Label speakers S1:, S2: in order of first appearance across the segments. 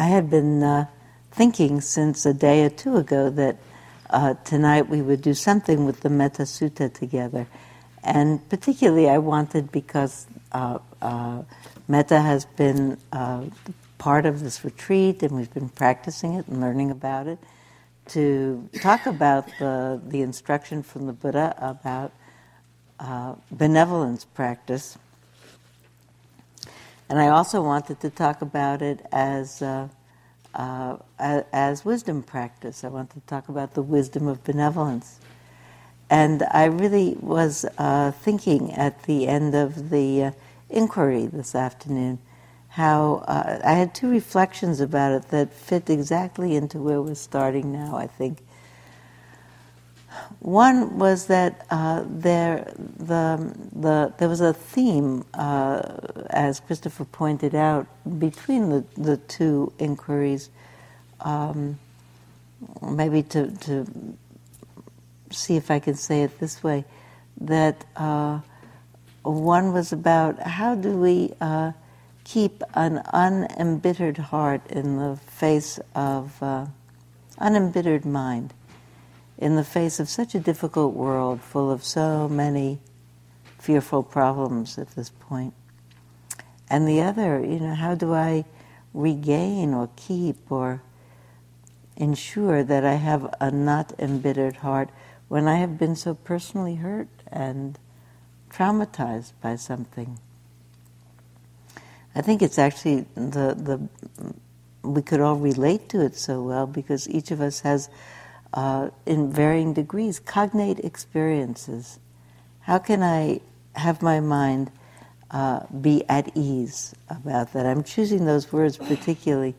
S1: I had been uh, thinking since a day or two ago that uh, tonight we would do something with the Metta Sutta together. And particularly, I wanted because uh, uh Metta has been uh, part of this retreat and we've been practicing it and learning about it, to talk about the, the instruction from the Buddha about uh, benevolence practice and I also wanted to talk about it as, uh, uh, as wisdom practice. I wanted to talk about the wisdom of benevolence. And I really was uh, thinking at the end of the uh, inquiry this afternoon how uh, I had two reflections about it that fit exactly into where we're starting now, I think. One was that uh, there, the, the, there was a theme, uh, as Christopher pointed out, between the, the two inquiries. Um, maybe to, to see if I can say it this way that uh, one was about how do we uh, keep an unembittered heart in the face of uh, unembittered mind in the face of such a difficult world full of so many fearful problems at this point. And the other, you know, how do I regain or keep or ensure that I have a not embittered heart when I have been so personally hurt and traumatized by something? I think it's actually the, the we could all relate to it so well because each of us has uh, in varying degrees, cognate experiences. How can I have my mind uh, be at ease about that? I'm choosing those words particularly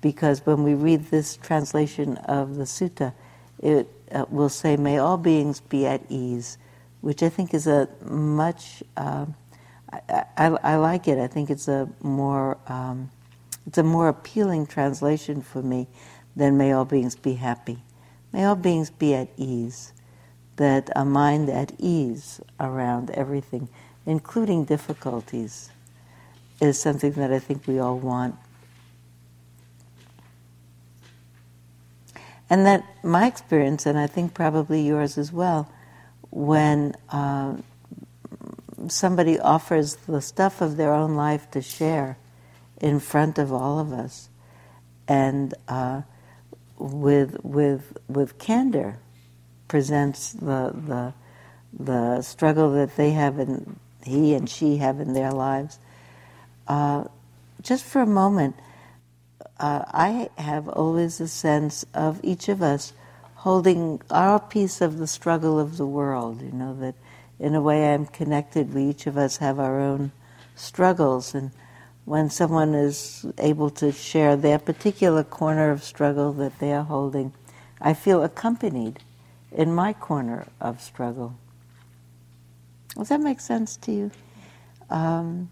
S1: because when we read this translation of the sutta, it uh, will say, May all beings be at ease, which I think is a much, uh, I, I, I, like it. I think it's a more, um, it's a more appealing translation for me than may all beings be happy. May all beings be at ease, that a mind at ease around everything, including difficulties, is something that I think we all want. And that my experience, and I think probably yours as well, when uh, somebody offers the stuff of their own life to share in front of all of us, and uh, with with with candor presents the the the struggle that they have and he and she have in their lives. Uh, just for a moment, uh, I have always a sense of each of us holding our piece of the struggle of the world. You know that in a way I'm connected. We each of us have our own struggles and when someone is able to share their particular corner of struggle that they are holding, I feel accompanied in my corner of struggle. Does that make sense to you? Um,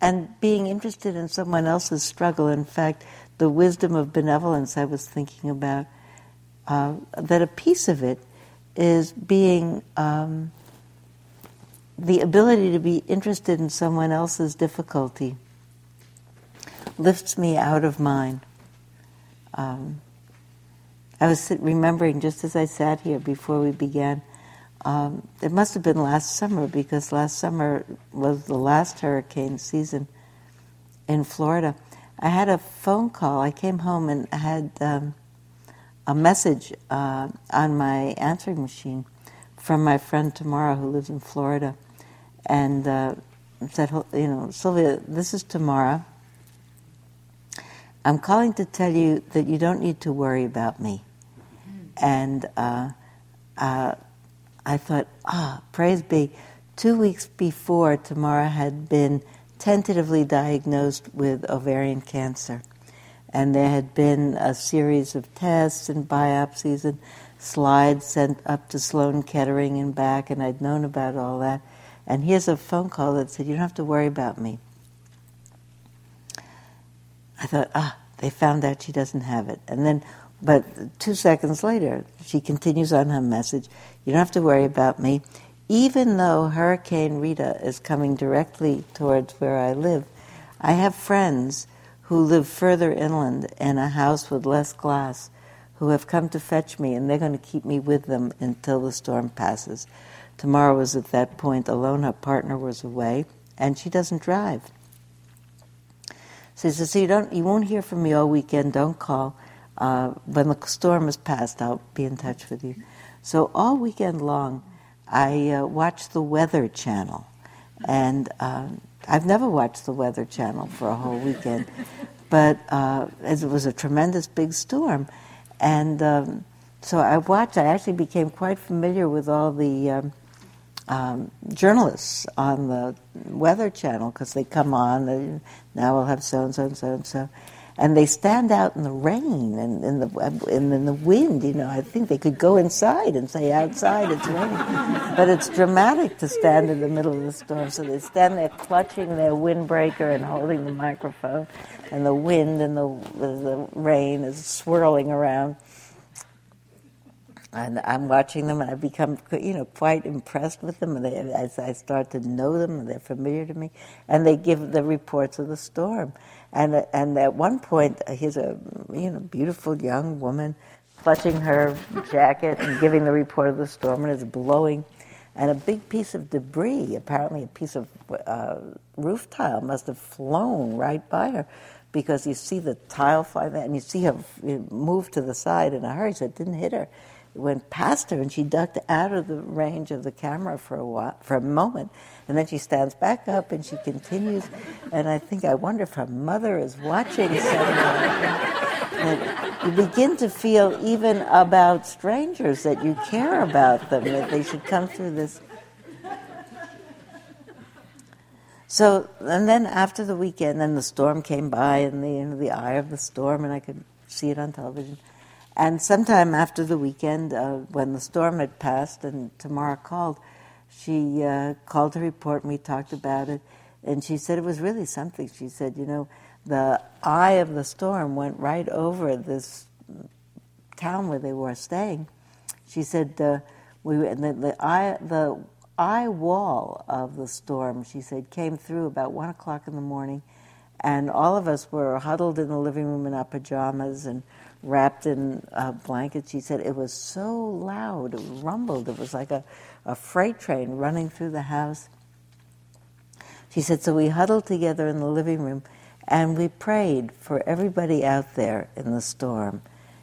S1: and being interested in someone else's struggle, in fact, the wisdom of benevolence I was thinking about, uh, that a piece of it is being. Um, the ability to be interested in someone else's difficulty lifts me out of mine. Um, I was remembering just as I sat here before we began. Um, it must have been last summer because last summer was the last hurricane season in Florida. I had a phone call. I came home and I had um, a message uh, on my answering machine from my friend Tamara, who lives in Florida and uh, said, you know, Sylvia, this is Tamara. I'm calling to tell you that you don't need to worry about me. And uh, uh, I thought, ah, praise be. Two weeks before, Tamara had been tentatively diagnosed with ovarian cancer. And there had been a series of tests and biopsies and slides sent up to Sloan Kettering and back, and I'd known about all that. And here's a phone call that said, You don't have to worry about me. I thought, ah, they found out she doesn't have it. And then, but two seconds later, she continues on her message You don't have to worry about me. Even though Hurricane Rita is coming directly towards where I live, I have friends who live further inland in a house with less glass who have come to fetch me, and they're going to keep me with them until the storm passes. Tamara was at that point alone, her partner was away, and she doesn't drive. So he says, so you, don't, you won't hear from me all weekend, don't call. Uh, when the storm has passed, I'll be in touch with you. So all weekend long, I uh, watched the Weather Channel. And uh, I've never watched the Weather Channel for a whole weekend, but uh, it was a tremendous big storm. And um, so I watched, I actually became quite familiar with all the um, um, journalists on the Weather Channel because they come on, they, now we'll have so and so and so and so and they stand out in the rain and in the and in the wind. You know, I think they could go inside and say, "Outside, it's raining," but it's dramatic to stand in the middle of the storm. So they stand there clutching their windbreaker and holding the microphone, and the wind and the the rain is swirling around. And I'm watching them, and I become, you know, quite impressed with them. And they, as I start to know them, and they're familiar to me, and they give the reports of the storm. And, and at one point, uh, here's a you know, beautiful young woman clutching her jacket and giving the report of the storm, and it's blowing. And a big piece of debris, apparently a piece of uh, roof tile, must have flown right by her because you see the tile fly there and you see her move to the side in a hurry, so it didn't hit her. Went past her and she ducked out of the range of the camera for a while, for a moment and then she stands back up and she continues. And I think, I wonder if her mother is watching you begin to feel even about strangers that you care about them, that they should come through this. So, and then after the weekend, then the storm came by and the, you know, the eye of the storm, and I could see it on television. And sometime after the weekend, uh, when the storm had passed and Tamara called, she uh, called to report and we talked about it. And she said it was really something. She said, you know, the eye of the storm went right over this town where they were staying. She said, uh, we, and the, the, eye, the eye wall of the storm, she said, came through about one o'clock in the morning. And all of us were huddled in the living room in our pajamas and wrapped in uh, blankets. She said it was so loud, it rumbled. It was like a a freight train running through the house. She said, so we huddled together in the living room and we prayed for everybody out there in the storm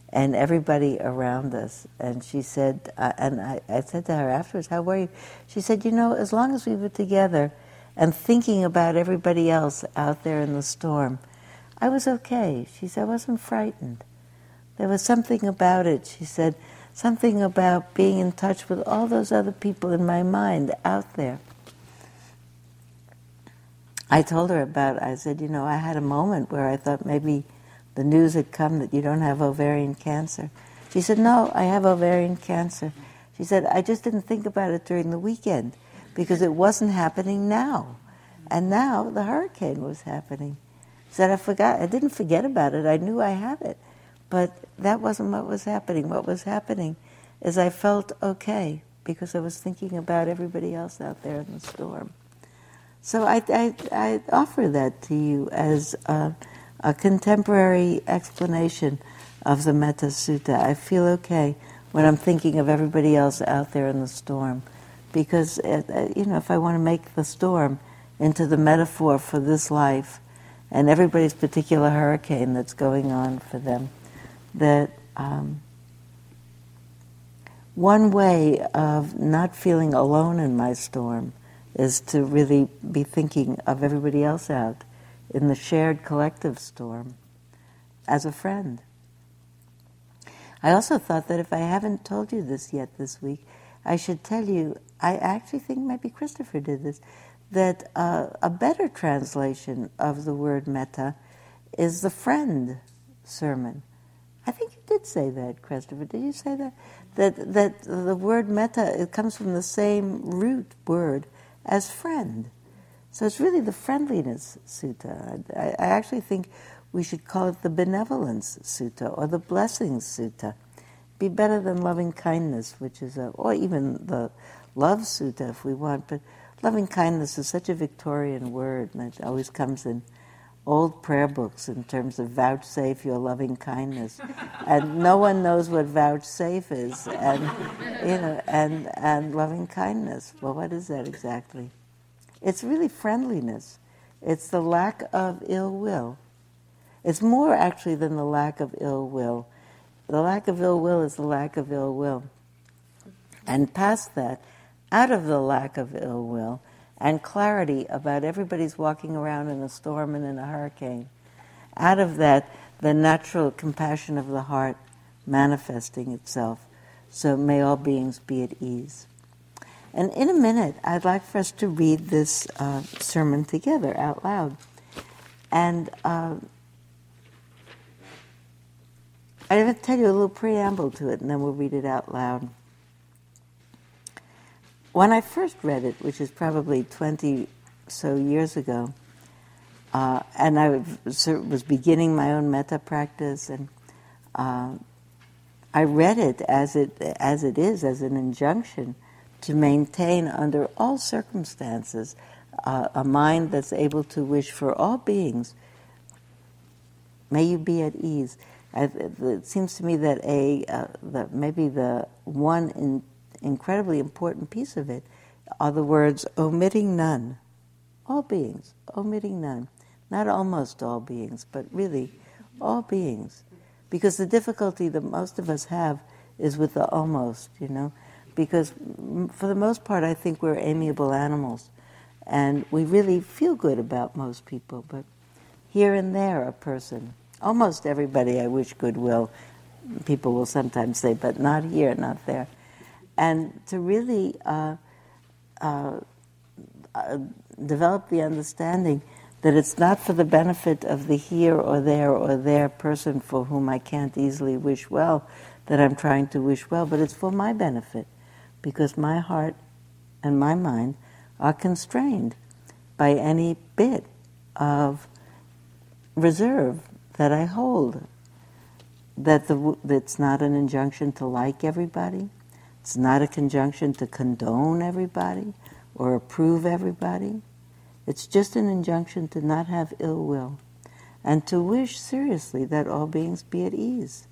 S1: and everybody around us. And she said, uh, and I, I said to her afterwards, how were you? She said, you know, as long as we were together and thinking about everybody else out there in the storm, I was okay. She said, I wasn't frightened. There was something about it. She said, something about being in touch with all those other people in my mind out there. I told her about, I said, you know, I had a moment where I thought maybe the news had come that you don't have ovarian cancer. She said, no, I have ovarian cancer. She said, I just didn't think about it during the weekend because it wasn't happening now. And now the hurricane was happening. She said, I forgot, I didn't forget about it. I knew I had it. But that wasn't what was happening. What was happening is I felt okay because I was thinking about everybody else out there in the storm. So I, I, I offer that to you as a, a, contemporary explanation of the Metta Sutta. I feel okay when I'm thinking of everybody else out there in the storm. Because, uh, you know, if I want to make the storm into the metaphor for this life and everybody's particular hurricane that's going on for them, that um, one way of not feeling alone in my storm is to really be thinking of everybody else out in the shared collective storm as a friend. I also thought that if I haven't told you this yet this week, I should tell you, I actually think maybe Christopher did this, that uh, a better translation of the word metta is the friend sermon. I think you did say that, Christopher. Did you say that? That that the word metta it comes from the same root word as friend. So it's really the friendliness sutta. I, I actually think we should call it the benevolence sutta or the blessings sutta. Be better than loving kindness, which is a, or even the love sutta if we want. But loving kindness is such a Victorian word, and it always comes in old prayer books in terms of vouchsafe your loving kindness, and no one knows what vouchsafe is, and you know, and and loving kindness. Well, what is that exactly? It's really friendliness. It's the lack of ill will. It's more actually than the lack of ill will. The lack of ill will is the lack of ill will. And past that, out of the lack of ill will, and clarity about everybody's walking around in a storm and in a hurricane. Out of that, the natural compassion of the heart manifesting itself. So may all beings be at ease. And in a minute, I'd like for us to read this uh, sermon together out loud. And uh, I'm going to tell you a little preamble to it, and then we'll read it out loud. When I first read it, which is probably 20 so years ago, uh, and I was beginning my own metta practice, and uh, I read it as it as it is, as an injunction to maintain under all circumstances uh, a mind that's able to wish for all beings. May you be at ease. it seems to me that a uh, that maybe the one in incredibly important piece of it are the words omitting none. All beings, omitting none. Not almost all beings, but really all beings. Because the difficulty that most of us have is with the almost, you know. Because for the most part, I think we're amiable animals. And we really feel good about most people. But here and there, a person, almost everybody I wish goodwill, people will sometimes say, but not here, not there and to really uh, uh, uh, develop the understanding that it's not for the benefit of the here or there or there person for whom I can't easily wish well that I'm trying to wish well, but it's for my benefit because my heart and my mind are constrained by any bit of reserve that I hold. That the, that's not an injunction to like everybody, it's not a conjunction to condone everybody or approve everybody. It's just an injunction to not have ill will and to wish seriously that all beings be at ease.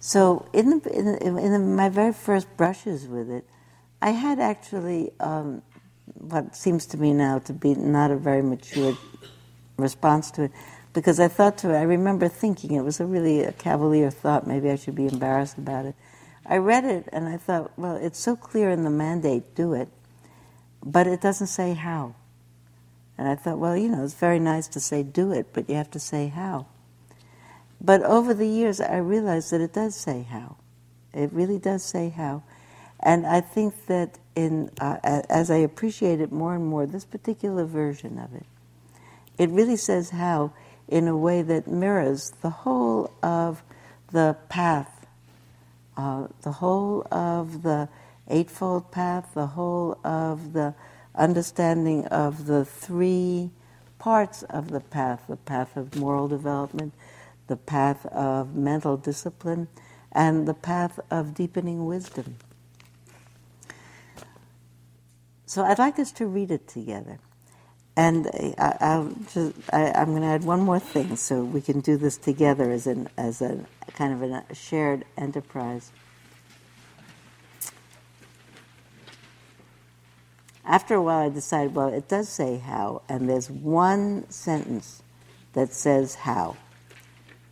S1: So, in, the, in, in the, my very first brushes with it, I had actually um, what seems to me now to be not a very mature response to it because I thought to it, I remember thinking it was a really a cavalier thought, maybe I should be embarrassed about it. I read it and I thought, well, it's so clear in the mandate, do it, but it doesn't say how. And I thought, well, you know, it's very nice to say do it, but you have to say how. But over the years, I realized that it does say how. It really does say how. And I think that in, uh, as I appreciate it more and more, this particular version of it, it really says how in a way that mirrors the whole of the path, uh, the whole of the Eightfold Path, the whole of the understanding of the three parts of the path the path of moral development, the path of mental discipline, and the path of deepening wisdom. So I'd like us to read it together. And I, just, I, am going to add one more thing so we can do this together as, an, as a kind of a shared enterprise. After a while, I decided, well, it does say how, and there's one sentence that says how.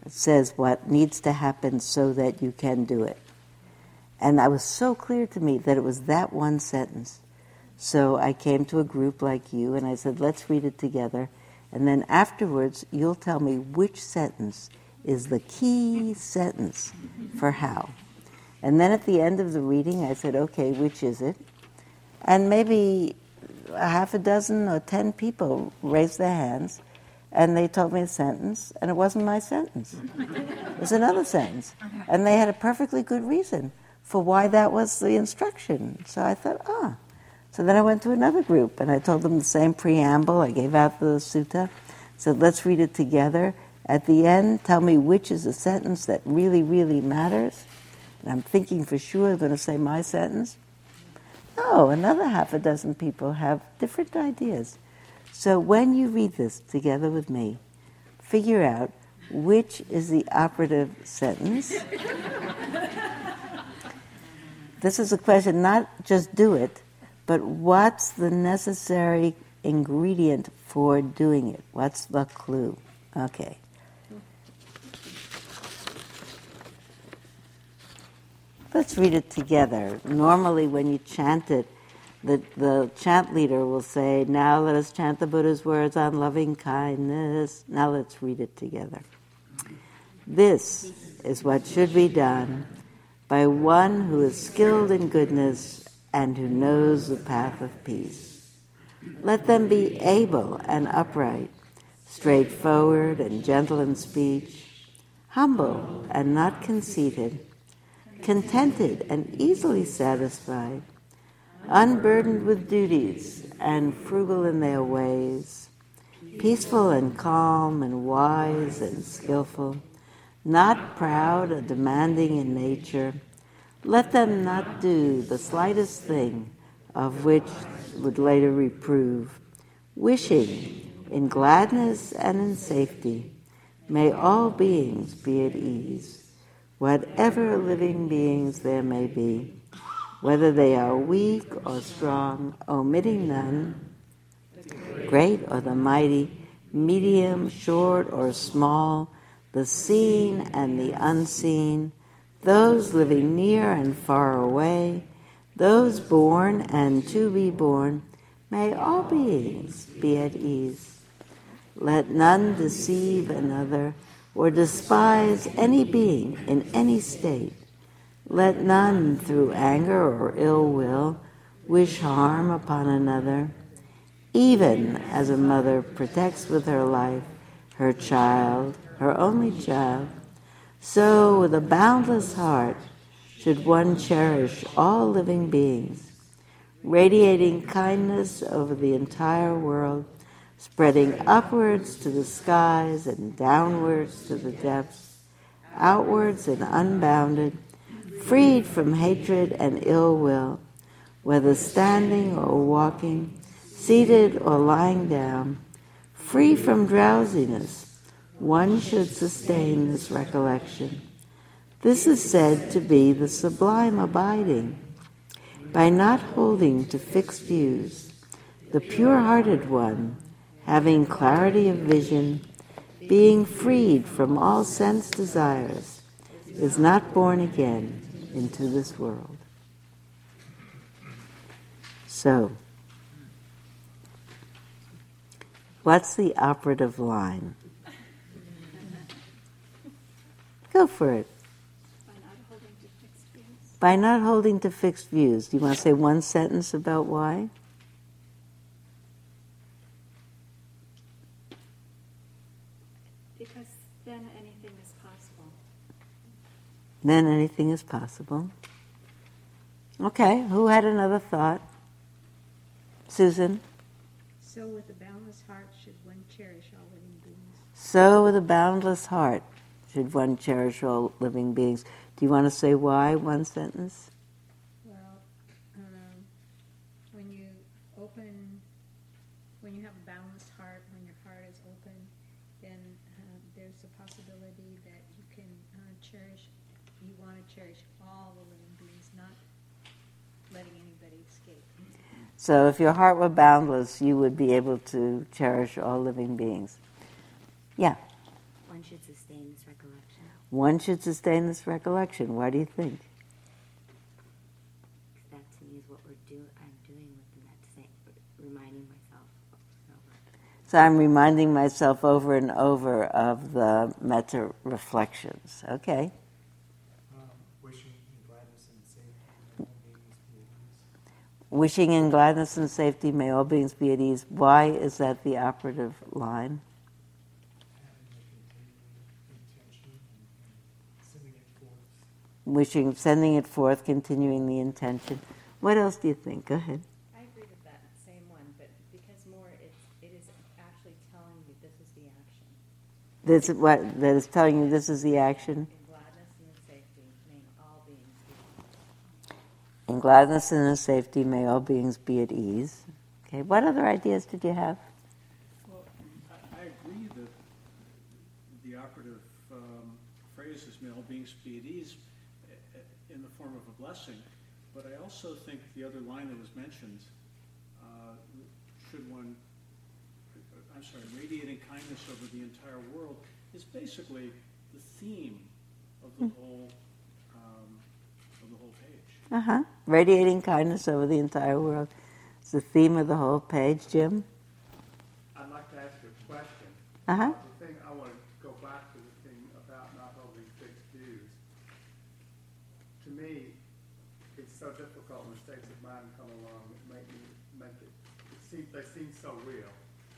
S1: It says what needs to happen so that you can do it. And that was so clear to me that it was that one sentence. So I came to a group like you and I said, let's read it together. And then afterwards, you'll tell me which sentence is the key sentence for how. And then at the end of the reading, I said, okay, which is it? And maybe a half a dozen or ten people raised their hands and they told me a sentence, and it wasn't my sentence. It was another sentence. And they had a perfectly good reason for why that was the instruction. So I thought, ah, so then I went to another group and I told them the same preamble. I gave out the sutta, said, let's read it together. At the end, tell me which is the sentence that really, really matters. And I'm thinking for sure they're going to say my sentence. Oh, another half a dozen people have different ideas. So when you read this together with me, figure out which is the operative sentence. this is a question, not just do it, but what's the necessary ingredient for doing it? What's the clue? Okay. Let's read it together. Normally, when you chant it, the, the chant leader will say, Now let us chant the Buddha's words on loving kindness. Now let's read it together. This is what should be done by one who is skilled in goodness and who knows the path of peace. Let them be able and upright, straightforward and gentle in speech, humble and not conceited contented and easily satisfied, unburdened with duties and frugal in their ways, peaceful and calm and wise and skillful, not proud or demanding in nature. Let them not do the slightest thing of which would later reprove, wishing in gladness and in safety, may all beings be at ease whatever living beings there may be, whether they are weak or strong, omitting none, great or the mighty, medium, short or small, the seen and the unseen, those living near and far away, those born and to be born, may all beings be at ease. Let none deceive another or despise any being in any state. Let none, through anger or ill will, wish harm upon another, even as a mother protects with her life her child, her only child. So, with a boundless heart, should one cherish all living beings, radiating kindness over the entire world spreading upwards to the skies and downwards to the depths, outwards and unbounded, freed from hatred and ill will, whether standing or walking, seated or lying down, free from drowsiness, one should sustain this recollection. This is said to be the sublime abiding. By not holding to fixed views, the pure hearted one having clarity of vision, being freed from all sense desires, is not born again into this world. So, what's the operative line? Go for it. By not holding to fixed views. Do you want to say one sentence about why? Because then anything is possible. Then anything is possible. Okay, who had another thought? Susan?
S2: So, with a boundless heart, should one cherish all living beings?
S1: So, with a boundless heart, should one cherish all living beings. Do you want to say why? One sentence?
S2: Well, um, when you open, when you have a balanced heart, when your heart is open, then uh, there's a possibility that you can uh, cherish, you want to cherish all the living beings, not letting anybody escape.
S1: So if your heart were boundless, you would be able to cherish all living beings. Yeah.
S3: One should sustain this recollection.
S1: One should sustain this recollection. Why do you think?
S3: That to me is what we're do- I'm doing with the metta, reminding myself
S1: So I'm reminding myself over and over of the metta reflections. Okay. Wishing in gladness and safety, may all beings be at ease. Why is that the operative line? Wishing, sending it forth, continuing the intention. What else do you think? Go ahead.
S4: I agree with that same one, but because more it's, it is actually telling you this is the action.
S1: This is what that is telling you this is the action. In gladness and in safety, may all beings be at ease. Okay, what other ideas did you have?
S5: Well, I, I agree that the operative um, phrase is may all beings be at ease eh, eh, in the form of a blessing, but I also think the other line that was mentioned, uh, should one, I'm sorry, radiating kindness over the entire world, is basically the theme of the whole, um, of the whole page.
S1: Uh huh. Radiating kindness over the entire world. It's the theme of the whole page, Jim.
S6: I'd like to ask you a question.
S1: Uh huh.
S6: The thing, I want to go back to the thing about not holding fixed views. To me, it's so difficult when states of mind come along that make me, make it, it so real.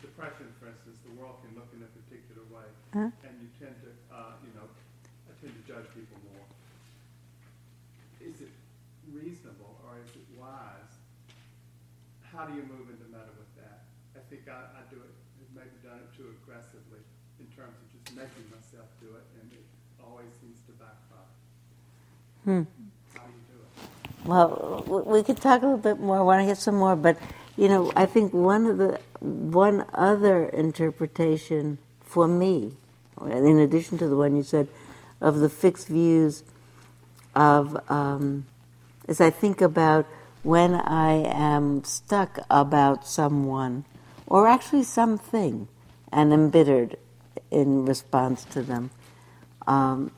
S6: Depression, for instance, the world can look in a particular way,
S1: Huh?
S6: and you tend to, uh, you know, I tend to judge people more. Is it reasonable or is it wise? How do you move into metta with that? I think I, I do it, maybe done it too aggressively in terms of just making myself do it, and it always seems to backfire.
S1: Hmm.
S6: How do you do it?
S1: Well, we could talk a little bit more. I want to get some more, but you know, I think one of the one other interpretation for me, in addition to the one you said, of the fixed views of, um, as I think about when I am stuck about someone, or actually something, and embittered in response to them. Um,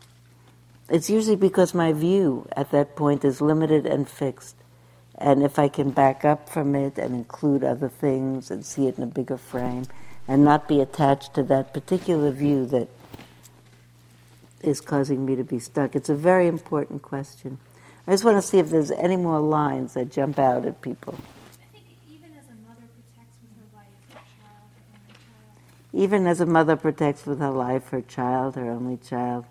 S1: it's usually because my view at that point is limited and fixed. And if I can back up from it and include other things and see it in a bigger frame and not be attached to that particular view that is causing me to be stuck, it's a very important question. I just want to see if there's any more lines that jump out at people.
S7: Even as a mother protects with her life her child, her only child,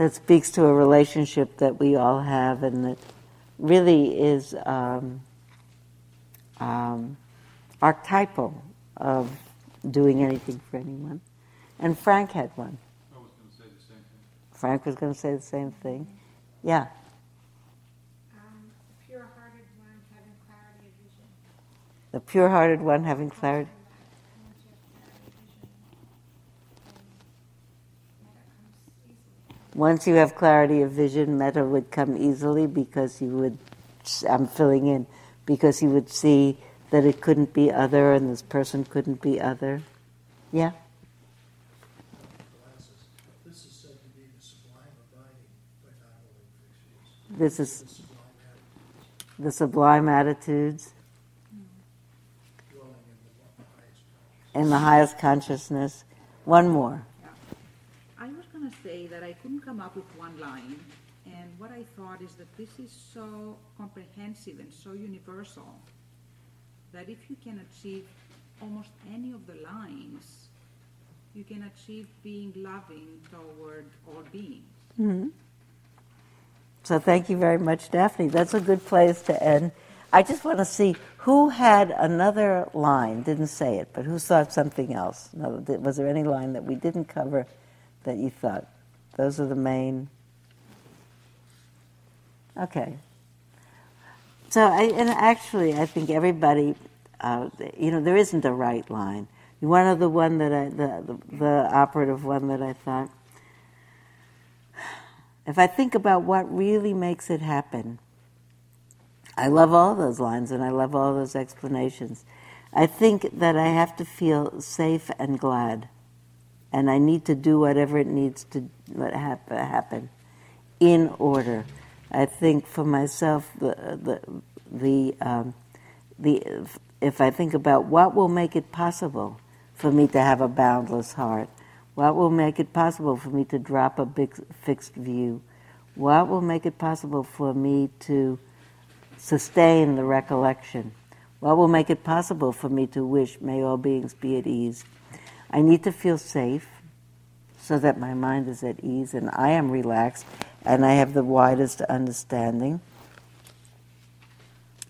S7: that speaks to a relationship that we all have
S1: and that really is um, um, archetypal of doing anything for anyone. And Frank had one.
S8: I was going to say the same thing.
S1: Frank was going to say the same thing. Yeah.
S2: Um, the pure-hearted one having clarity of vision.
S1: The pure hearted one having clarity.
S2: Once you have clarity of vision, then metta comes easily.
S1: Once you have clarity of vision, metta would come easily because you would, I'm filling in, because you would see that it couldn't be other and this person couldn't be other. Yeah?
S9: This is said to be the sublime abiding by not holding.
S1: This is the sublime attitudes
S9: dwelling in the highest consciousness.
S1: in the highest consciousness. One more.
S10: That I couldn't come up with one line, and what I thought is that this is so comprehensive and so universal that if you can achieve almost any of the lines, you can achieve being loving toward all beings. Mm-hmm.
S1: So thank you very much, Daphne. That's a good place to end. I just want to see who had another line, didn't say it, but who thought something else. Was there any line that we didn't cover that you thought? Those are the main. Okay. So, I, and actually, I think everybody, uh, you know, there isn't a right line. One of the one that I, the, the, the operative one that I thought, if I think about what really makes it happen, I love all those lines and I love all those explanations. I think that I have to feel safe and glad, and I need to do whatever it needs to hap- happen in order. I think for myself, the the the um, the if I think about what will make it possible for me to have a boundless heart, what will make it possible for me to drop a big fixed view, what will make it possible for me to sustain the recollection, what will make it possible for me to wish may all beings be at ease. I need to feel safe so that my mind is at ease and I am relaxed and I have the widest understanding.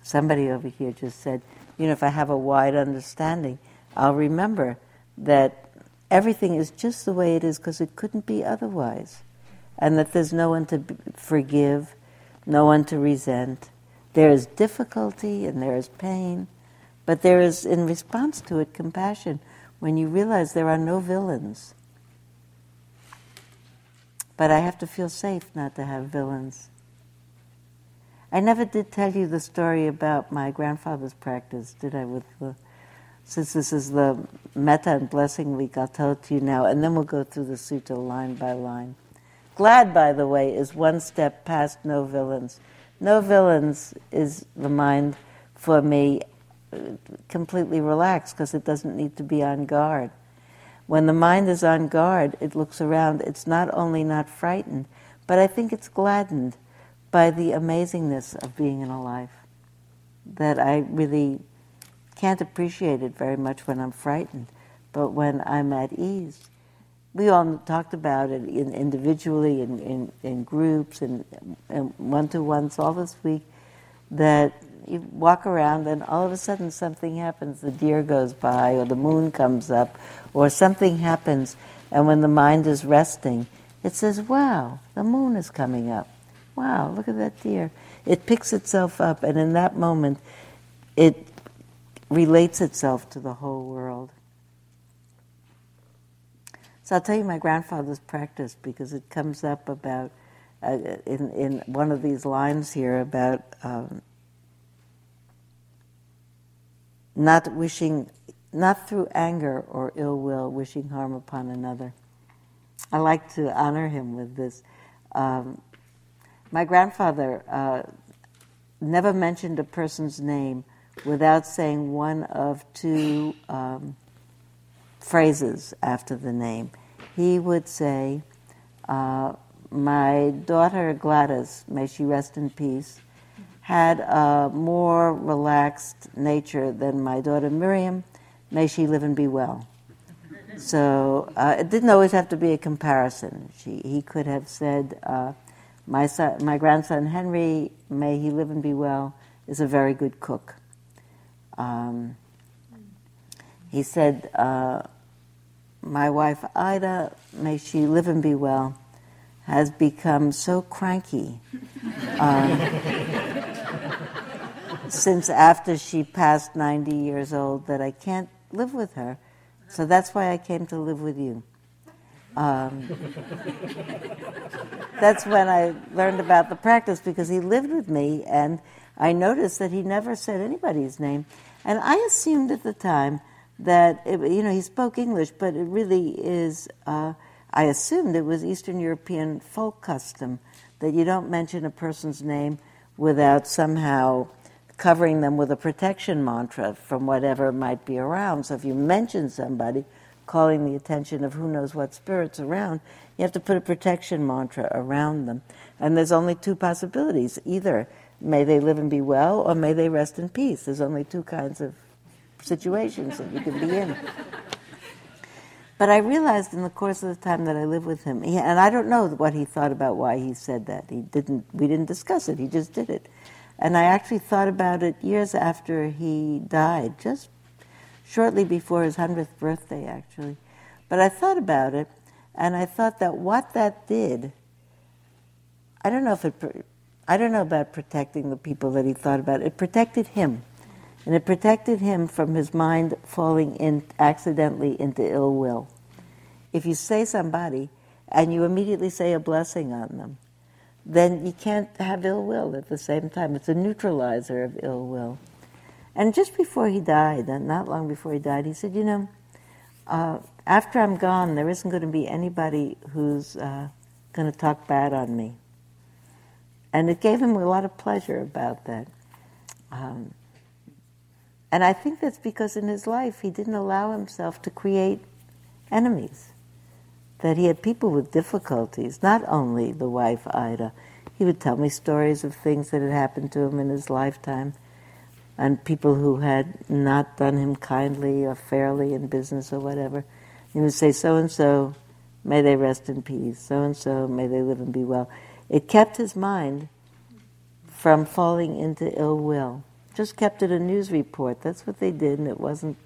S1: Somebody over here just said, you know, if I have a wide understanding, I'll remember that everything is just the way it is because it couldn't be otherwise. And that there's no one to forgive, no one to resent. There is difficulty and there is pain, but there is, in response to it, compassion when you realize there are no villains. But I have to feel safe not to have villains. I never did tell you the story about my grandfather's practice, did I? With the, since this is the metta and blessing week, I'll tell it to you now, and then we'll go through the sutta line by line. Glad, by the way, is one step past no villains. No villains is the mind for me completely relaxed because it doesn't need to be on guard. When the mind is on guard, it looks around. It's not only not frightened, but I think it's gladdened by the amazingness of being in a life. That I really can't appreciate it very much when I'm frightened, but when I'm at ease. We all talked about it in, individually, in, in, in groups, and one to ones all this week, that you walk around and all of a sudden something happens. The deer goes by, or the moon comes up, or something happens, and when the mind is resting, it says, Wow, the moon is coming up wow, look at that deer. It picks itself up, and in that moment, it relates itself to the whole world. So I'll tell you my grandfather's practice because it comes up about uh, in in one of these lines here about um, not wishing, not through anger or ill will, wishing harm upon another. I like to honor him with this. Um, my grandfather uh, never mentioned a person's name without saying one of two um, phrases after the name. He would say, uh, My daughter Gladys, may she rest in peace, had a more relaxed nature than my daughter Miriam. May she live and be well. So uh, it didn't always have to be a comparison. She, he could have said, uh, my, son, my grandson Henry, may he live and be well, is a very good cook. Um, he said, uh, My wife Ida, may she live and be well, has become so cranky um, since after she passed 90 years old that I can't live with her. So that's why I came to live with you. Um, that's when I learned about the practice because he lived with me and I noticed that he never said anybody's name. And I assumed at the time that, it, you know, he spoke English, but it really is, uh, I assumed it was Eastern European folk custom that you don't mention a person's name without somehow covering them with a protection mantra from whatever might be around. So if you mention somebody, calling the attention of who knows what spirits around, you have to put a protection mantra around them. And there's only two possibilities either may they live and be well, or may they rest in peace. There's only two kinds of situations that you can be in. But I realized in the course of the time that I lived with him, he, and I don't know what he thought about why he said that. He didn't. We didn't discuss it. He just did it, and I actually thought about it years after he died, just shortly before his 100th birthday, actually. But I thought about it, and I thought that what that did, I don't know if it, I don't know about protecting the people that he thought about. It protected him. And it protected him from his mind falling in accidentally into ill will. If you say somebody and you immediately say a blessing on them, then you can't have ill will at the same time. It's a neutralizer of ill will. And just before he died, not long before he died, he said, You know, uh, after I'm gone, there isn't going to be anybody who's uh, going to talk bad on me. And it gave him a lot of pleasure about that. Um, and I think that's because in his life he didn't allow himself to create enemies. That he had people with difficulties, not only the wife Ida. He would tell me stories of things that had happened to him in his lifetime and people who had not done him kindly or fairly in business or whatever. He would say, so and so, may they rest in peace. So and so, may they live and be well. It kept his mind from falling into ill will. Just kept it a news report. That's what they did, and it wasn't.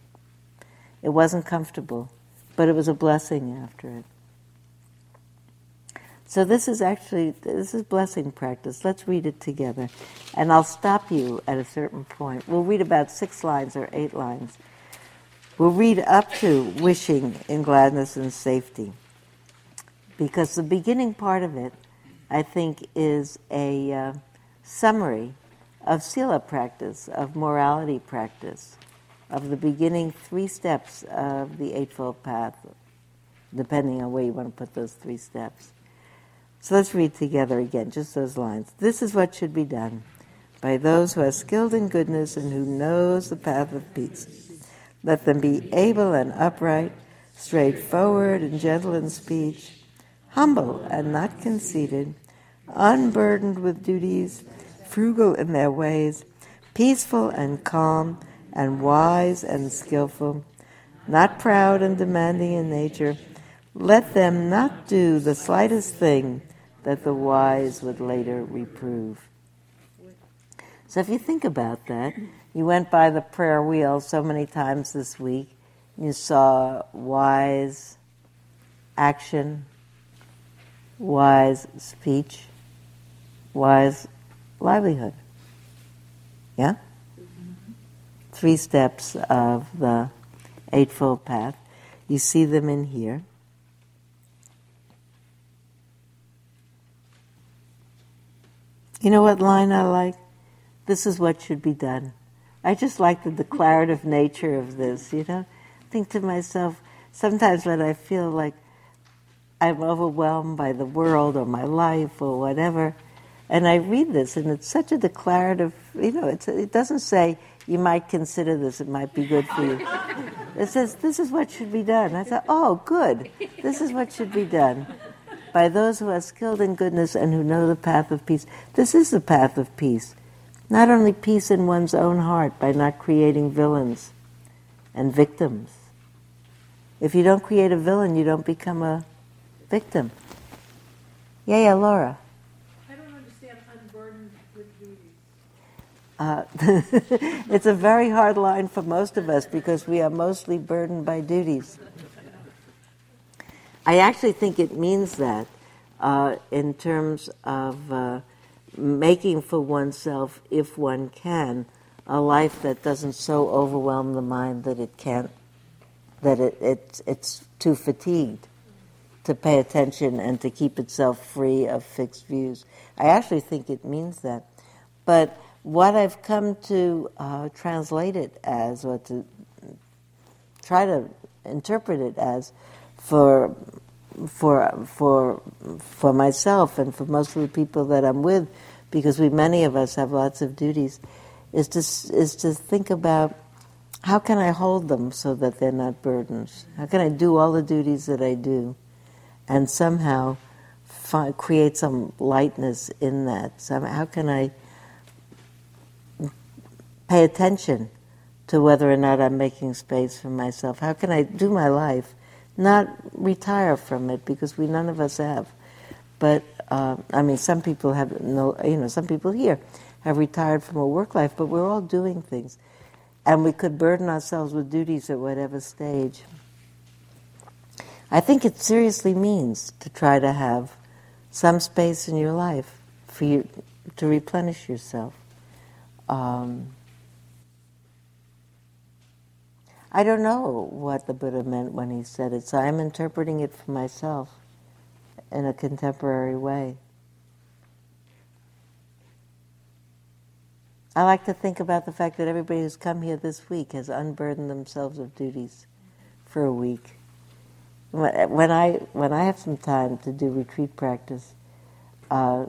S1: It wasn't comfortable, but it was a blessing after it. So this is actually this is blessing practice. Let's read it together, and I'll stop you at a certain point. We'll read about six lines or eight lines. We'll read up to wishing in gladness and safety, because the beginning part of it, I think, is a uh, summary of sila practice, of morality practice, of the beginning three steps of the Eightfold Path, depending on where you want to put those three steps. So let's read together again, just those lines. This is what should be done by those who are skilled in goodness and who knows the path of peace. Let them be able and upright, straightforward and gentle in speech, humble and not conceited, unburdened with duties, frugal in their ways, peaceful and calm, and wise and skillful, not proud and demanding in nature. Let them not do the slightest thing that the wise would later reprove. So if you think about that, you went by the prayer wheel so many times this week, you saw wise action, wise speech, wise livelihood. Yeah? Three steps of the Eightfold Path. You see them in here. You know what line I like? This is what should be done. I just like the declarative nature of this, you know? I think to myself, sometimes when I feel like I'm overwhelmed by the world or my life or whatever, and I read this, and it's such a declarative, you know, it doesn't say, you might consider this, it might be good for you. It says, this is what should be done. I thought, oh, good. This is what should be done by those who are skilled in goodness and who know the path of peace. This is the path of peace. Not only peace in one's own heart by not creating villains and victims. If you don't create a villain, you don't become a victim. Yeah, yeah, Laura.
S7: I don't understand unburdened with duties.
S1: Uh, it's a very hard line for most of us because we are mostly burdened by duties. I actually think it means that uh, in terms of uh, making for oneself, if one can, a life that doesn't so overwhelm the mind that it can't, that it, it, it's too fatigued to pay attention and to keep itself free of fixed views. I actually think it means that. But what I've come to uh, translate it as, or to try to interpret it as, for for for for myself and for most of the people that I'm with, because we many of us have lots of duties, is to is to think about how can I hold them so that they're not burdens? How can I do all the duties that I do, and somehow create some lightness in that? So how can I pay attention to whether or not I'm making space for myself? How can I do my life? Not retire from it because we none of us have. But uh, I mean, some people have no, you know, some people here have retired from a work life, but we're all doing things, and we could burden ourselves with duties at whatever stage. I think it seriously means to try to have some space in your life for you to replenish yourself. Um, I don't know what the Buddha meant when he said it, so I'm interpreting it for myself in a contemporary way. I like to think about the fact that everybody who's come here this week has unburdened themselves of duties for a week. When I when I have some time to do retreat practice, uh,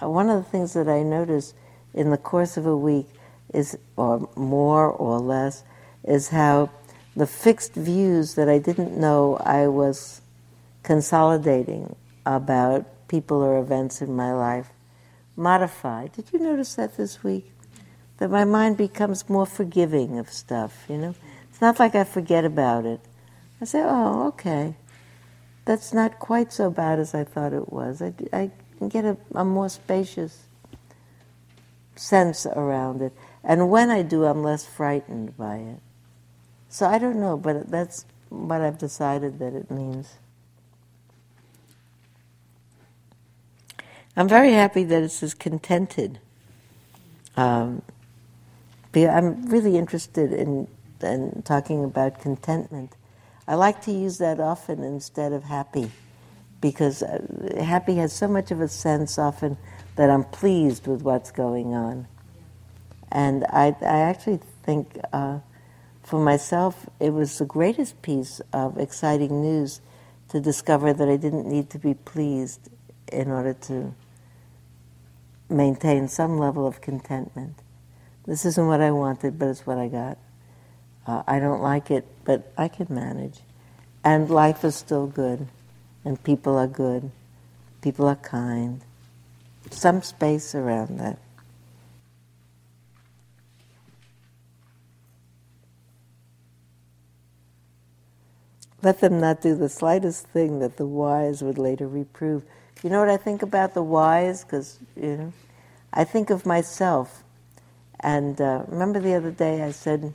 S1: one of the things that I notice in the course of a week is, or more or less, is how the fixed views that I didn't know I was consolidating about people or events in my life modify. Did you notice that this week? That my mind becomes more forgiving of stuff, you know? It's not like I forget about it. I say, oh, okay. That's not quite so bad as I thought it was. I, I get a, a more spacious sense around it. And when I do, I'm less frightened by it. So I don't know, but that's what I've decided that it means. I'm very happy that it says contented. Um, I'm really interested in, in talking about contentment. I like to use that often instead of happy, because uh, happy has so much of a sense often that I'm pleased with what's going on. And I, I actually think uh, for myself, it was the greatest piece of exciting news to discover that I didn't need to be pleased in order to maintain some level of contentment. This isn't what I wanted, but it's what I got. Uh, I don't like it, but I can manage. And life is still good, and people are good, people are kind. Some space around that. Let them not do the slightest thing that the wise would later reprove. You know what I think about the wise? Because, you know, I think of myself. And uh, remember the other day I said,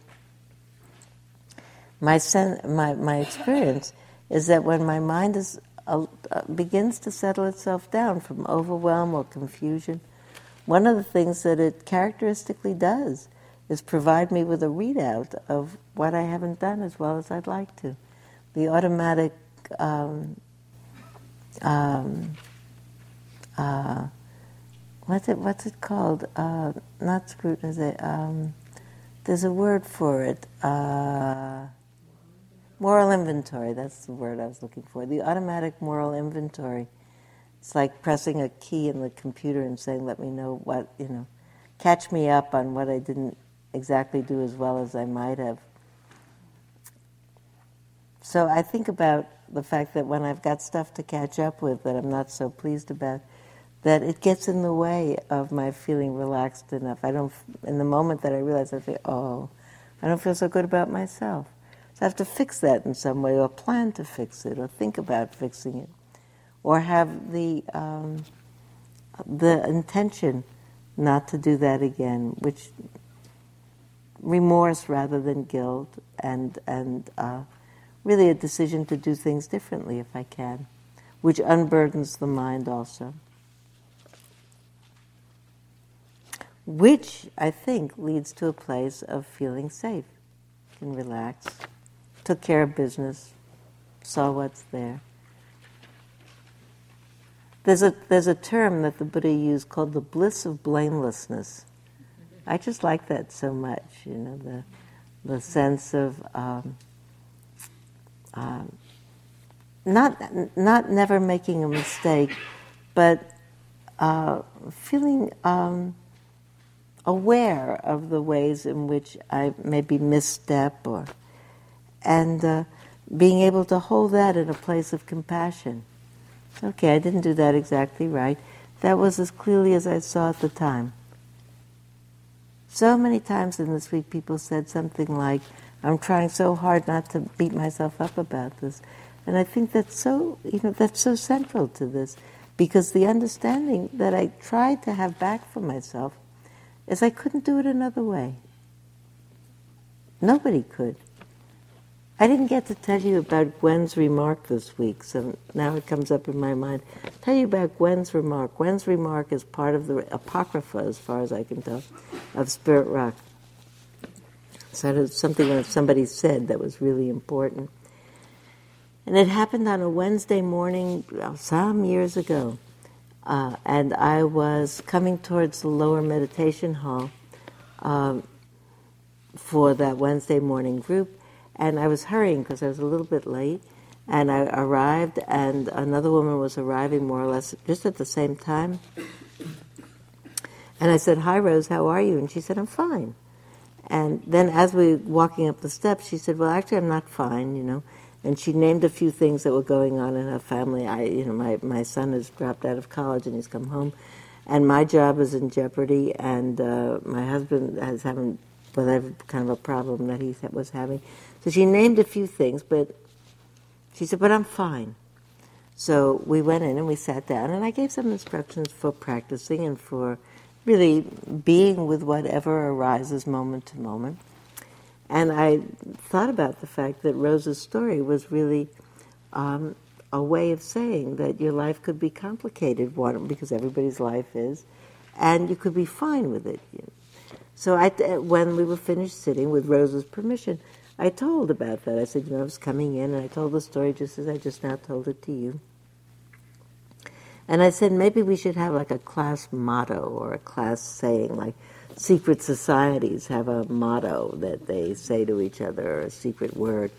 S1: my, sen- my, my experience is that when my mind is, uh, begins to settle itself down from overwhelm or confusion, one of the things that it characteristically does is provide me with a readout of what I haven't done as well as I'd like to. The automatic um, um, uh, what's it what's it called? Uh, not scrutiny. Um, there's a word for it. Uh, moral inventory. That's the word I was looking for. The automatic moral inventory. It's like pressing a key in the computer and saying, "Let me know what you know, catch me up on what I didn't exactly do as well as I might have." So I think about the fact that when I've got stuff to catch up with that I'm not so pleased about, that it gets in the way of my feeling relaxed enough. I don't, in the moment that I realize, I think, oh, I don't feel so good about myself. So I have to fix that in some way, or plan to fix it, or think about fixing it, or have the um, the intention not to do that again, which remorse rather than guilt, and and uh, really a decision to do things differently if I can, which unburdens the mind also. Which I think leads to a place of feeling safe. You can relax, took care of business, saw what's there. There's a, there's a term that the Buddha used called the bliss of blamelessness. I just like that so much, you know, the, the sense of um, um, not not never making a mistake, but uh, feeling um, aware of the ways in which I maybe misstep or and uh, being able to hold that in a place of compassion. Okay, I didn't do that exactly right. That was as clearly as I saw at the time. So many times in this week, people said something like, I'm trying so hard not to beat myself up about this. And I think that's so, you know, that's so central to this because the understanding that I tried to have back for myself is I couldn't do it another way. Nobody could. I didn't get to tell you about Gwen's remark this week, so now it comes up in my mind. Tell you about Gwen's remark. Gwen's remark is part of the Apocrypha, as far as I can tell, of Spirit Rock. So something that somebody said that was really important. And it happened on a Wednesday morning some years ago. Uh, and I was coming towards the lower meditation hall um, for that Wednesday morning group. And I was hurrying because I was a little bit late. And I arrived, and another woman was arriving more or less just at the same time. And I said, Hi, Rose, how are you? And she said, I'm fine. And then as we were walking up the steps, she said, well, actually, I'm not fine, you know. And she named a few things that were going on in her family. I, you know, my, my son has dropped out of college and he's come home. And my job is in jeopardy, and uh, my husband has having whatever kind of a problem that he was having. So she named a few things, but she said, but I'm fine. So we went in and we sat down, and I gave some instructions for practicing and for really being with whatever arises moment to moment. And I thought about the fact that Rose's story was really um, a way of saying that your life could be complicated, one, because everybody's life is, and you could be fine with it. So I, when we were finished sitting, with Rose's permission, I told about that. I said, you know, I was coming in, and I told the story just as I just now told it to you. And I said, maybe we should have like a class motto or a class saying, like secret societies have a motto that they say to each other, or a secret word,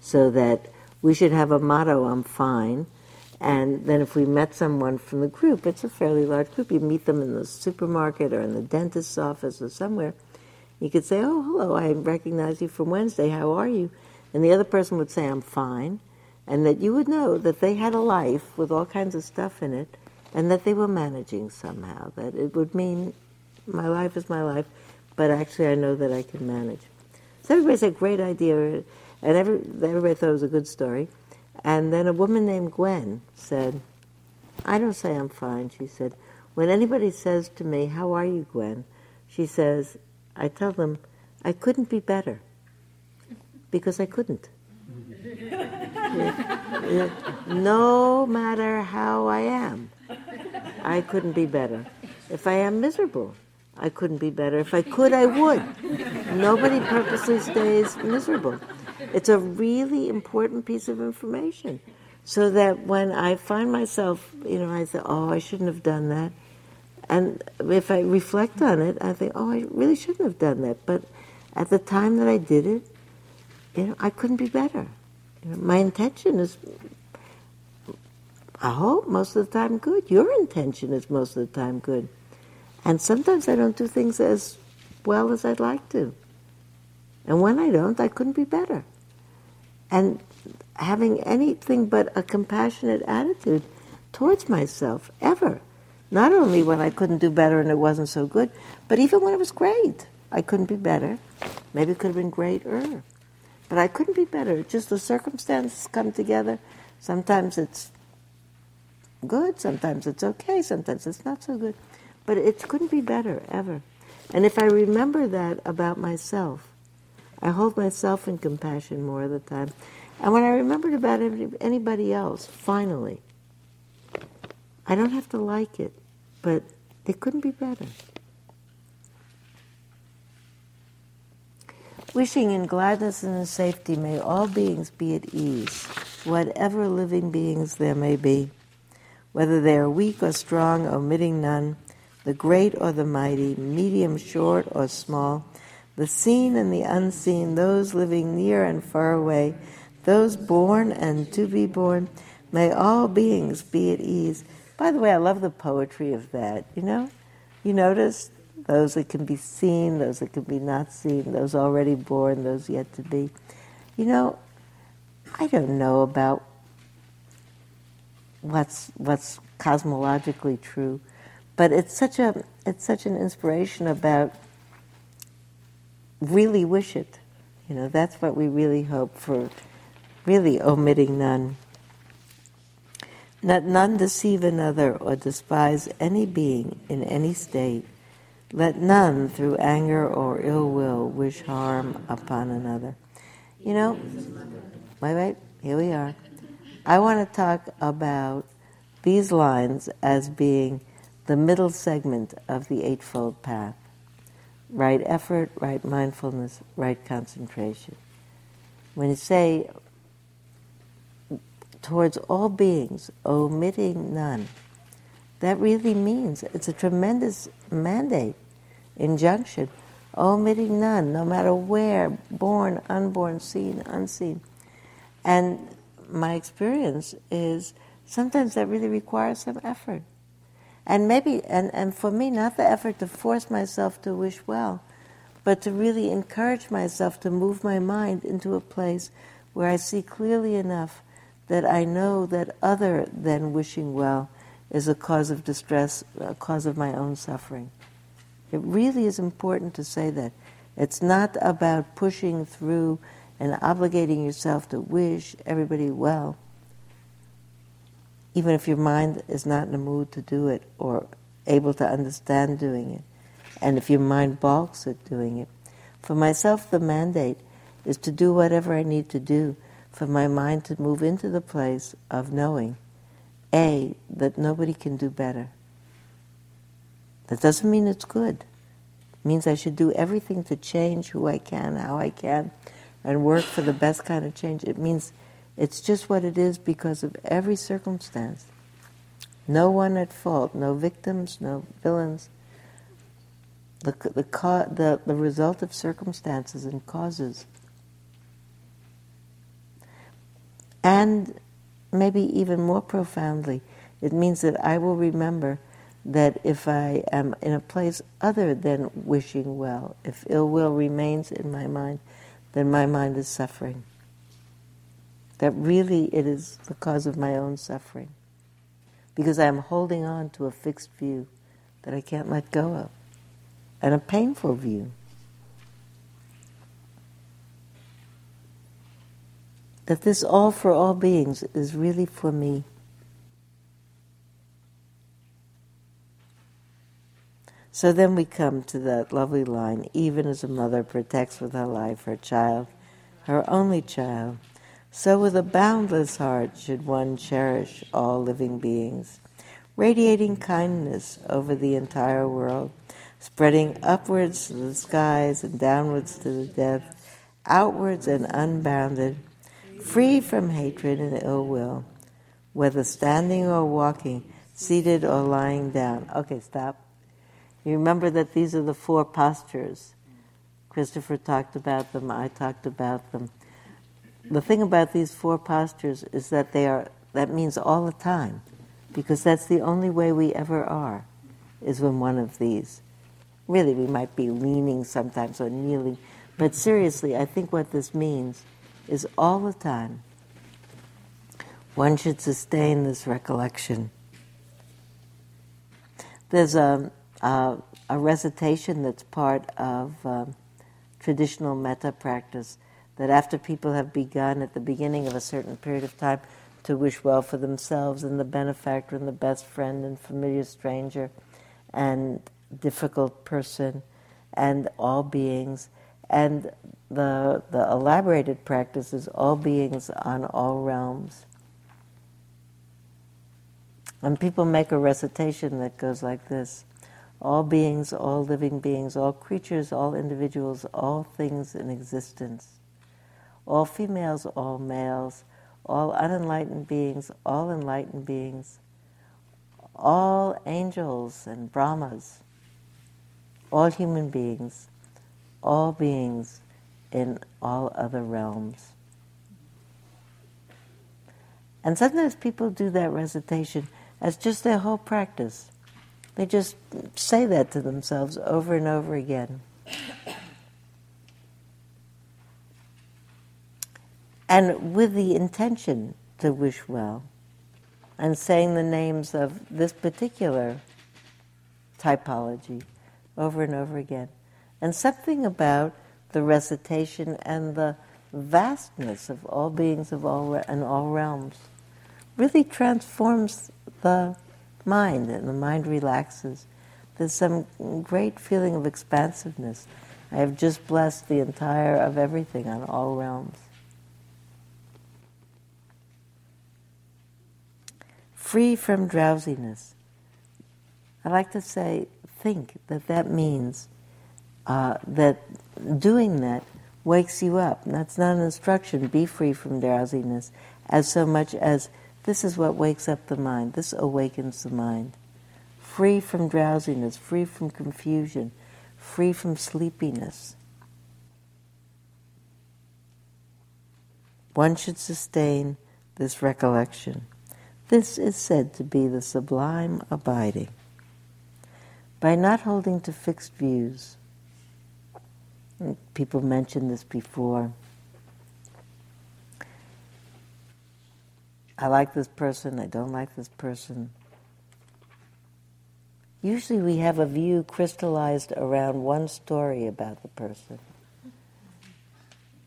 S1: so that we should have a motto, I'm fine. And then if we met someone from the group, it's a fairly large group, you meet them in the supermarket or in the dentist's office or somewhere, you could say, oh, hello, I recognize you from Wednesday, how are you? And the other person would say, I'm fine. And that you would know that they had a life with all kinds of stuff in it and that they were managing somehow. That it would mean my life is my life, but actually I know that I can manage. So everybody said, great idea, and every, everybody thought it was a good story. And then a woman named Gwen said, I don't say I'm fine. She said, when anybody says to me, how are you, Gwen? She says, I tell them, I couldn't be better because I couldn't. no matter how I am, I couldn't be better. If I am miserable, I couldn't be better. If I could, I would. Nobody purposely stays miserable. It's a really important piece of information. So that when I find myself, you know, I say, oh, I shouldn't have done that. And if I reflect on it, I think, oh, I really shouldn't have done that. But at the time that I did it, you know, I couldn't be better. My intention is, I hope, most of the time good. Your intention is most of the time good. And sometimes I don't do things as well as I'd like to. And when I don't, I couldn't be better. And having anything but a compassionate attitude towards myself, ever not only when I couldn't do better and it wasn't so good, but even when it was great. I couldn't be better. Maybe it could have been greater. But I couldn't be better. Just the circumstances come together. Sometimes it's good, sometimes it's okay, sometimes it's not so good. But it couldn't be better, ever. And if I remember that about myself, I hold myself in compassion more of the time. And when I remembered about anybody else, finally, I don't have to like it but it couldn't be better. Wishing in gladness and in safety may all beings be at ease, whatever living beings there may be, whether they are weak or strong, omitting none, the great or the mighty, medium, short or small, the seen and the unseen, those living near and far away, those born and to be born, may all beings be at ease, by the way, I love the poetry of that, you know? You notice those that can be seen, those that can be not seen, those already born, those yet to be. You know, I don't know about what's what's cosmologically true, but it's such a it's such an inspiration about really wish it. You know, that's what we really hope for, really omitting none. Let none deceive another or despise any being in any state. Let none, through anger or ill will, wish harm upon another. You know, wait, wait, here we are. I want to talk about these lines as being the middle segment of the Eightfold Path right effort, right mindfulness, right concentration. When you say towards all beings, omitting none. That really means it's a tremendous mandate, injunction, omitting none, no matter where, born, unborn, seen, unseen. And my experience is sometimes that really requires some effort. And maybe, and, and for me, not the effort to force myself to wish well, but to really encourage myself to move my mind into a place where I see clearly enough that I know that other than wishing well is a cause of distress, a cause of my own suffering. It really is important to say that. It's not about pushing through and obligating yourself to wish everybody well, even if your mind is not in a mood to do it or able to understand doing it, and if your mind balks at doing it. For myself, the mandate is to do whatever I need to do for my mind to move into the place of knowing, A, that nobody can do better. That doesn't mean it's good. It means I should do everything to change who I can, how I can, and work for the best kind of change. It means it's just what it is because of every circumstance. No one at fault, no victims, no villains. The, the, the, the result of circumstances and causes. And maybe even more profoundly, it means that I will remember that if I am in a place other than wishing well, if ill will remains in my mind, then my mind is suffering. That really it is the cause of my own suffering. Because I am holding on to a fixed view that I can't let go of, and a painful view. That this all for all beings is really for me. So then we come to that lovely line even as a mother protects with her life her child, her only child, so with a boundless heart should one cherish all living beings, radiating kindness over the entire world, spreading upwards to the skies and downwards to the depths, outwards and unbounded, free from hatred and ill will, whether standing or walking, seated or lying down. Okay, stop. You remember that these are the four postures. Christopher talked about them, I talked about them. The thing about these four postures is that they are, that means all the time, because that's the only way we ever are, is when one of these. Really, we might be leaning sometimes or kneeling, but seriously, I think what this means is all the time one should sustain this recollection. There's a uh, a recitation that's part of um, traditional metta practice that after people have begun at the beginning of a certain period of time to wish well for themselves and the benefactor and the best friend and familiar stranger and difficult person and all beings. And the the elaborated practice is all beings on all realms. And people make a recitation that goes like this all beings, all living beings, all creatures, all individuals, all things in existence, all females, all males, all unenlightened beings, all enlightened beings, all angels and Brahmas, all human beings, all beings in all other realms. And sometimes people do that recitation as just their whole practice. They just say that to themselves over and over again. And with the intention to wish well, and saying the names of this particular typology over and over again. And something about the recitation and the vastness of all beings of all and all realms really transforms the mind, and the mind relaxes. There's some great feeling of expansiveness. I have just blessed the entire of everything on all realms. Free from drowsiness. I like to say, think that that means uh, that doing that wakes you up. That's not an instruction, be free from drowsiness, as so much as this is what wakes up the mind. This awakens the mind. Free from drowsiness, free from confusion, free from sleepiness. One should sustain this recollection. This is said to be the sublime abiding. By not holding to fixed views, people mentioned this before, I like this person, I don't like this person. Usually we have a view crystallized around one story about the person.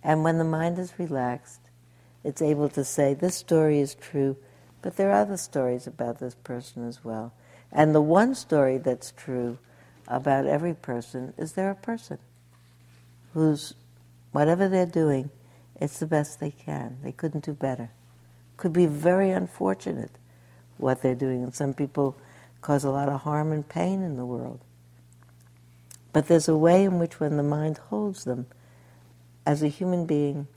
S1: And when the mind is relaxed, it's able to say, this story is true, but there are other stories about this person as well. And the one story that's true about every person is they're a person who's, whatever they're doing, It's the best they can. They couldn't do better. Could be very unfortunate what they're doing, and some people cause a lot of harm and pain in the world. But there's a way in which, when the mind holds them, as a human being,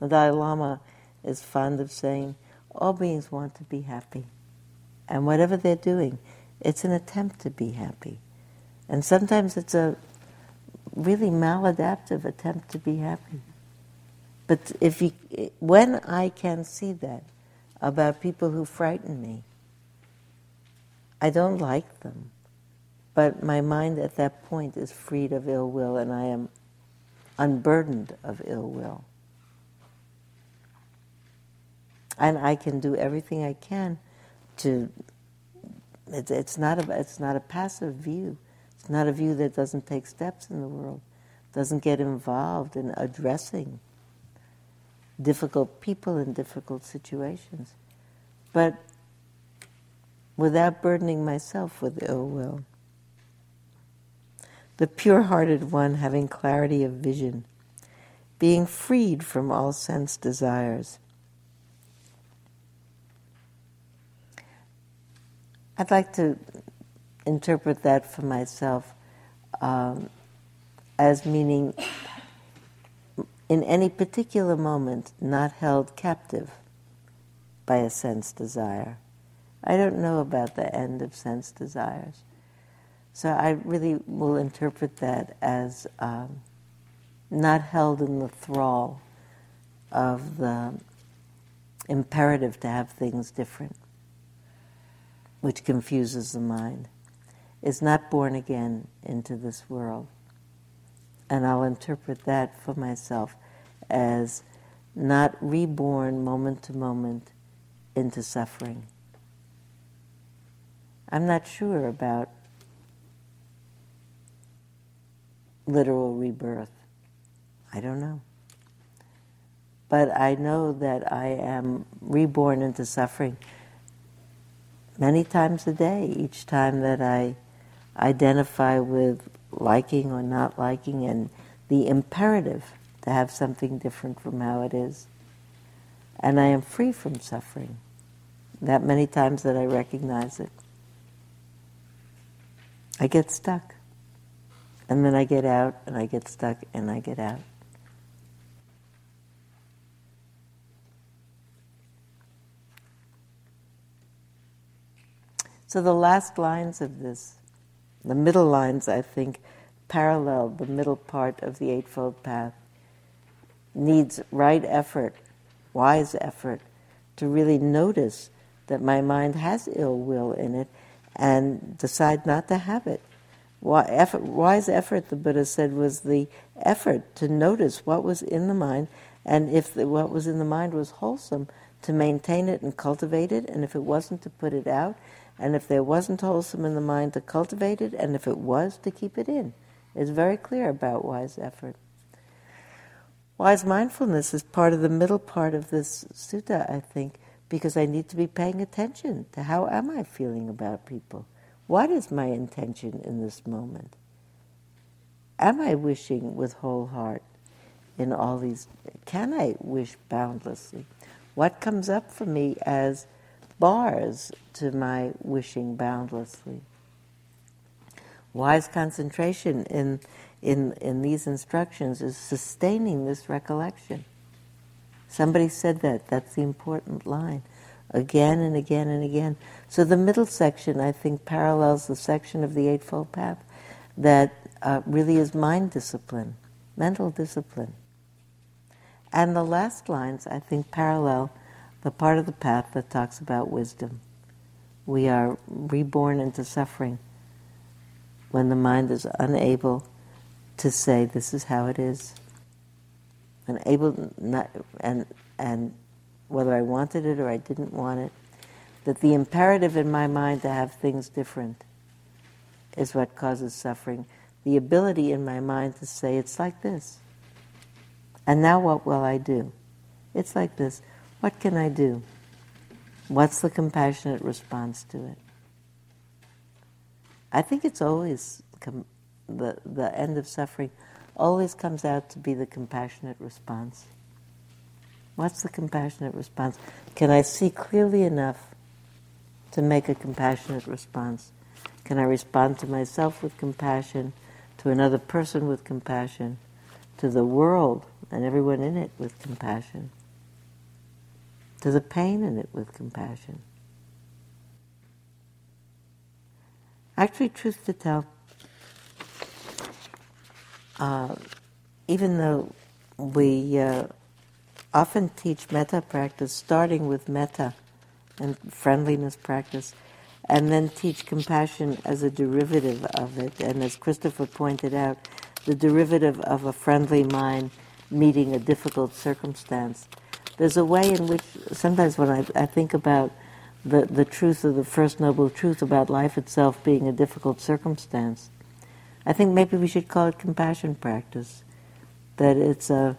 S1: the Dalai Lama is fond of saying, all beings want to be happy. And whatever they're doing, it's an attempt to be happy. And sometimes it's a really maladaptive attempt to be happy. But if you, when I can see that about people who frighten me, I don't like them. But my mind at that point is freed of ill will and I am unburdened of ill will. And I can do everything I can to. It's, not a, it's not a passive view. It's not a view that doesn't take steps in the world, doesn't get involved in addressing difficult people in difficult situations. But without burdening myself with ill will. The pure hearted one having clarity of vision, being freed from all sense desires. I'd like to interpret that for myself um, as meaning in any particular moment not held captive by a sense desire. I don't know about the end of sense desires. So I really will interpret that as um, not held in the thrall of the imperative to have things different, which confuses the mind, is not born again into this world. And I'll interpret that for myself as not reborn moment to moment into suffering. I'm not sure about literal rebirth. I don't know. But I know that I am reborn into suffering many times a day, each time that I identify with liking or not liking and the imperative to have something different from how it is. And I am free from suffering that many times that I recognize it. I get stuck. And then I get out, and I get stuck, and I get out. So the last lines of this, the middle lines, I think, parallel the middle part of the Eightfold Path, needs right effort, wise effort, to really notice that my mind has ill will in it and decide not to have it. Effort, wise effort, the Buddha said, was the effort to notice what was in the mind, and if the, what was in the mind was wholesome, to maintain it and cultivate it, and if it wasn't, to put it out, and if there wasn't wholesome in the mind, to cultivate it, and if it was, to keep it in. It's very clear about wise effort. Wise mindfulness is part of the middle part of this sutta, I think, because I need to be paying attention to how am I feeling about people? What is my intention in this moment? Am I wishing with whole heart in all these? Can I wish boundlessly? What comes up for me as bars to my wishing boundlessly? Wise concentration in, in, in these instructions is sustaining this recollection. Somebody said that. That's the important line. Again and again and again. So the middle section, I think, parallels the section of the Eightfold Path that uh, really is mind discipline, mental discipline. And the last lines, I think, parallel the part of the path that talks about wisdom. We are reborn into suffering when the mind is unable to say, This is how it is and able not, and and whether I wanted it or I didn't want it, that the imperative in my mind to have things different is what causes suffering. The ability in my mind to say it's like this. And now what will I do? It's like this. What can I do? What's the compassionate response to it? I think it's always com- the, the end of suffering always comes out to be the compassionate response. What's the compassionate response? Can I see clearly enough to make a compassionate response? Can I respond to myself with compassion, to another person with compassion, to the world and everyone in it with compassion, to the pain in it with compassion? Actually, truth to tell, uh, even though we uh, often teach metta practice starting with metta and friendliness practice, and then teach compassion as a derivative of it. And as Christopher pointed out, the derivative of a friendly mind meeting a difficult circumstance. There's a way in which sometimes when I, I think about the, the truth of the First Noble Truth about life itself being a difficult circumstance, I think maybe we should call it compassion practice. That it's a,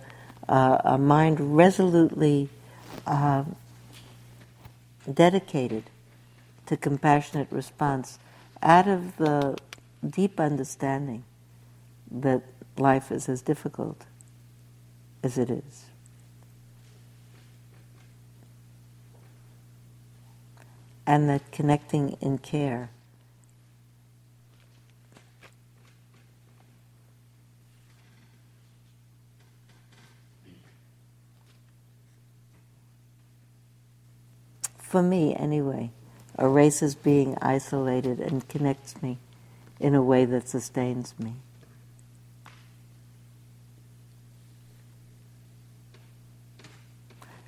S1: a, a mind resolutely uh, dedicated to compassionate response out of the deep understanding that life is as difficult as it is. And that connecting in care for me anyway, erases being isolated and connects me in a way that sustains me.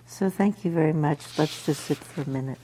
S1: So thank you very much. Let's just sit for a minute.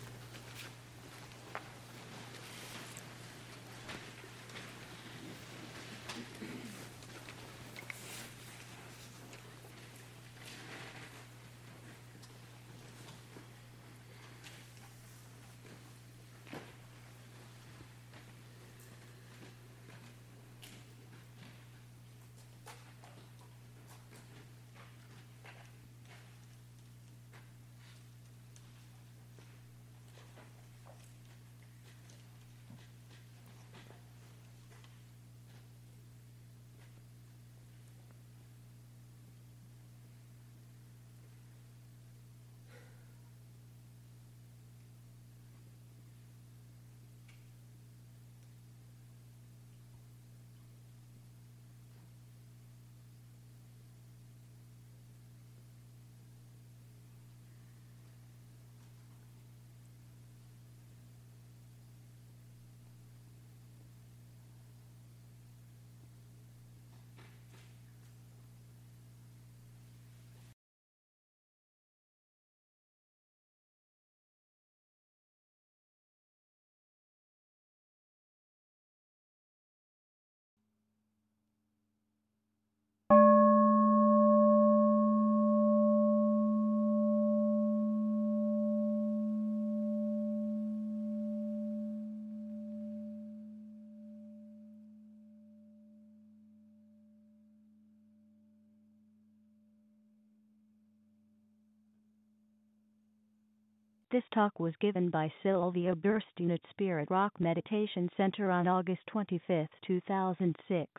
S11: This talk was given by Sylvia Boorstein at Spirit Rock Meditation Center on August 25, 2006.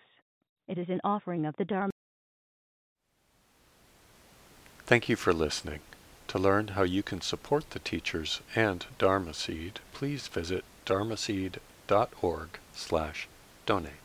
S11: It is an offering of the Dharma.
S12: Thank you for listening. To learn how you can support the teachers and Dharma Seed, please visit dharma dharmaseed.org slash donate.